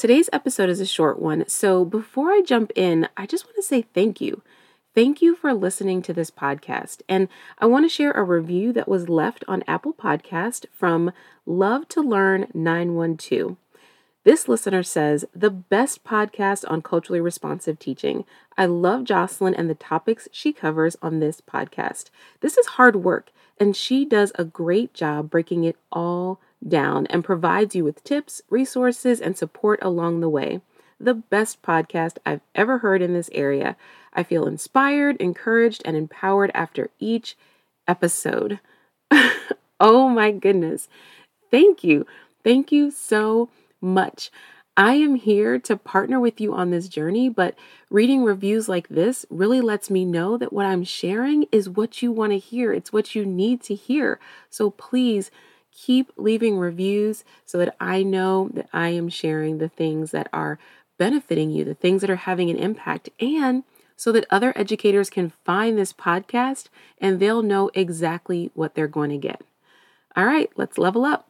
Today's episode is a short one, so before I jump in, I just want to say thank you. Thank you for listening to this podcast. And I want to share a review that was left on Apple Podcast from Love to Learn 912. This listener says, the best podcast on culturally responsive teaching. I love Jocelynn and the topics she covers on this podcast. This is hard work, and she does a great job breaking it all down and provides you with tips, resources, and support along the way. The best podcast I've ever heard in this area. I feel inspired, encouraged, and empowered after each episode. oh my goodness. Thank you. Thank you so much. I am here to partner with you on this journey, but reading reviews like this really lets me know that what I'm sharing is what you want to hear. It's what you need to hear. So please keep leaving reviews so that I know that I am sharing the things that are benefiting you, the things that are having an impact, and so that other educators can find this podcast and they'll know exactly what they're going to get. All right, let's level up.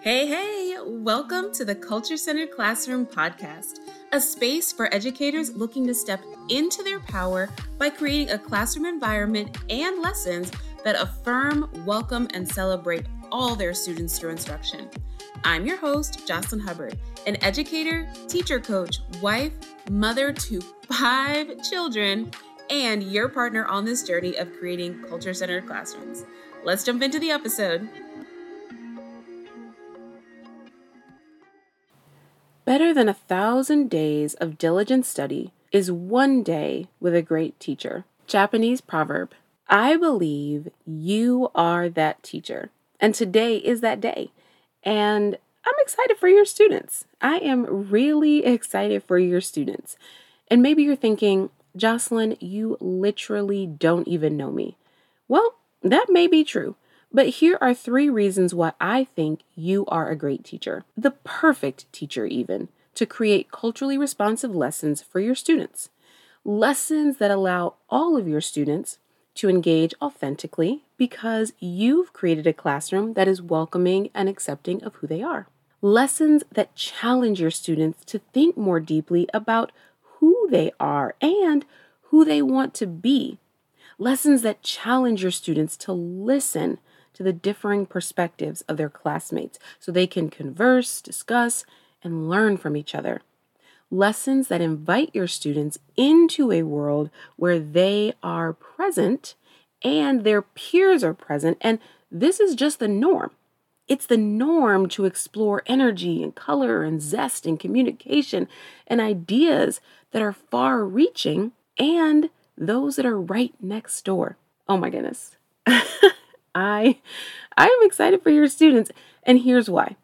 Hey, hey, welcome to the Culture Centered Classroom Podcast, a space for educators looking to step into their power by creating a classroom environment and lessons that affirm, welcome, and celebrate all their students through instruction. I'm your host, Jocelynn Hubbard, an educator, teacher coach, wife, mother to five children, and your partner on this journey of creating culture centered classrooms. Let's jump into the episode. Better than a thousand days of diligent study is one day with a great teacher. Japanese proverb I believe you are that teacher. And today is that day. And I'm excited for your students. I am really excited for your students. And maybe you're thinking, Jocelynn, you literally don't even know me. Well, that may be true. But here are three reasons why I think you are a great teacher, the perfect teacher, even, to create culturally responsive lessons for your students. Lessons that allow all of your students to engage authentically because you've created a classroom that is welcoming and accepting of who they are. Lessons that challenge your students to think more deeply about who they are and who they want to be. Lessons that challenge your students to listen to the differing perspectives of their classmates so they can converse, discuss, and learn from each other lessons that invite your students into a world where they are present and their peers are present. And this is just the norm. It's the norm to explore energy and color and zest and communication and ideas that are far reaching and those that are right next door. Oh my goodness. I I am excited for your students and here's why.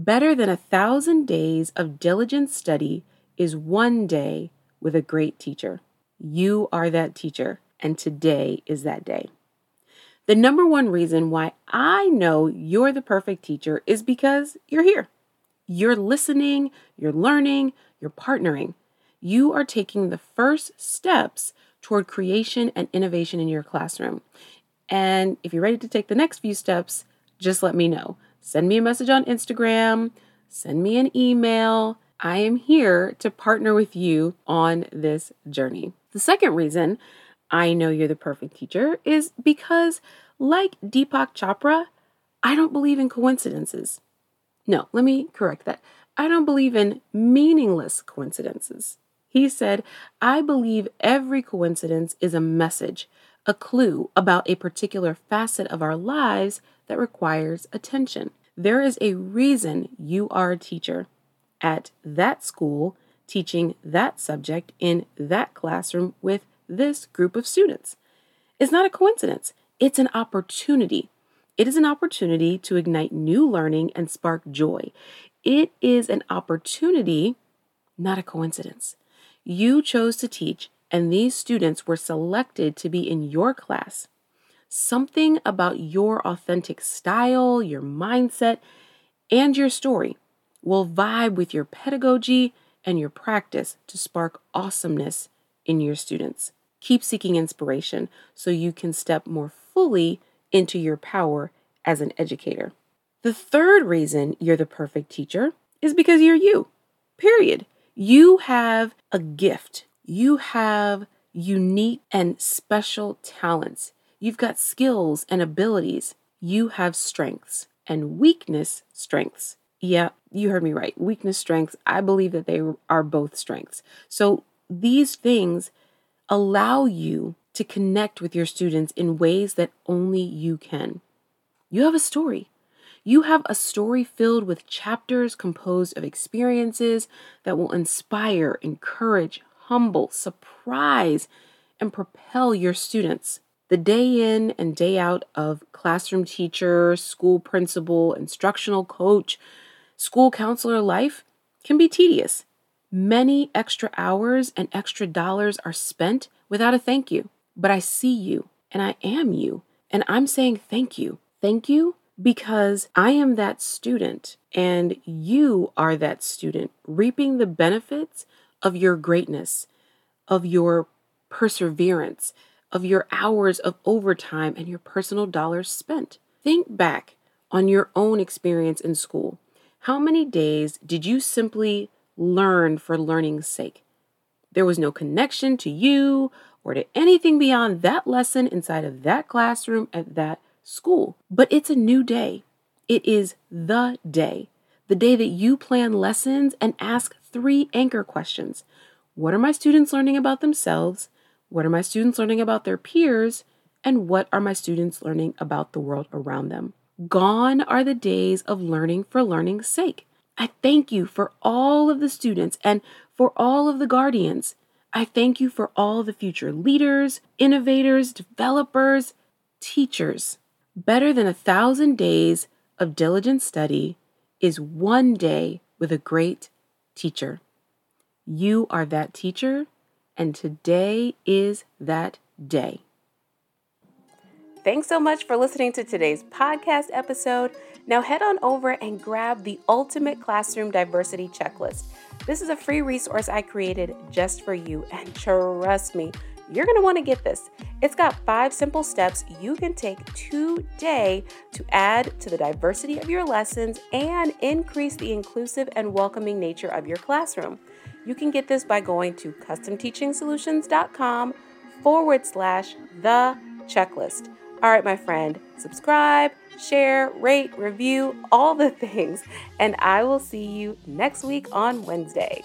Better than a thousand days of diligent study is one day with a great teacher. You are that teacher, and today is that day. The number one reason why I know you're the perfect teacher is because you're here. You're listening, you're learning, you're partnering. You are taking the first steps toward creation and innovation in your classroom. And if you're ready to take the next few steps, just let me know send me a message on Instagram, send me an email. I am here to partner with you on this journey. The second reason I know you're the perfect teacher is because, like Deepak Chopra, I don't believe in coincidences. No, let me correct that. I don't believe in meaningless coincidences. He said, I believe every coincidence is a message, a clue about a particular facet of our lives that requires attention. There is a reason you are a teacher at that school teaching that subject in that classroom with this group of students. It's not a coincidence, it's an opportunity. It is an opportunity to ignite new learning and spark joy. It is an opportunity, not a coincidence. You chose to teach, and these students were selected to be in your class something about your authentic style, your mindset, and your story will vibe with your pedagogy and your practice to spark awesomeness in your students. Keep seeking inspiration so you can step more fully into your power as an educator. The third reason you're the perfect teacher is because you're you. Period. You have a gift. You have unique and special talents. You've got skills and abilities. You have strengths and weakness strengths. Yeah, you heard me right. Weakness strengths. I believe that they are both strengths. So these things allow you to connect with your students in ways that only you can. You have a story. You have a story filled with chapters composed of experiences that will inspire, encourage, humble, surprise, and propel your students. The day in and day out of classroom teacher, school principal, instructional coach, school counselor life can be tedious. Many extra hours and extra dollars are spent without a thank you. But I see you and I am you. And I'm saying thank you. Thank you because I am that student and you are that student reaping the benefits of your greatness, of your perseverance, of your hours of overtime and your personal dollars spent. Think back on your own experience in school. How many days did you simply learn for learning's sake? There was no connection to you or to anything beyond that lesson inside of that classroom at that school. But it's a new day. It is the day, the day that you plan lessons and ask three anchor questions What are my students learning about themselves? What are my students learning about their peers? And what are my students learning about the world around them? Gone are the days of learning for learning's sake. I thank you for all of the students and for all of the guardians. I thank you for all the future leaders, innovators, developers, teachers. Better than a thousand days of diligent study is one day with a great teacher. You are that teacher and today is that day. Thanks so much for listening to today's podcast episode. Now head on over and grab the Ultimate Classroom Diversity Checklist. This is a free resource I created just for you, and trust me, you're want to get this. It's got five simple steps you can take today to add to the diversity of your lessons and increase the inclusive and welcoming nature of your classroom. You can get this by going to customteachingsolutions.com forward slash the checklist. All right, my friend, subscribe, share, rate, review, all the things, and I will see you next week on Wednesday.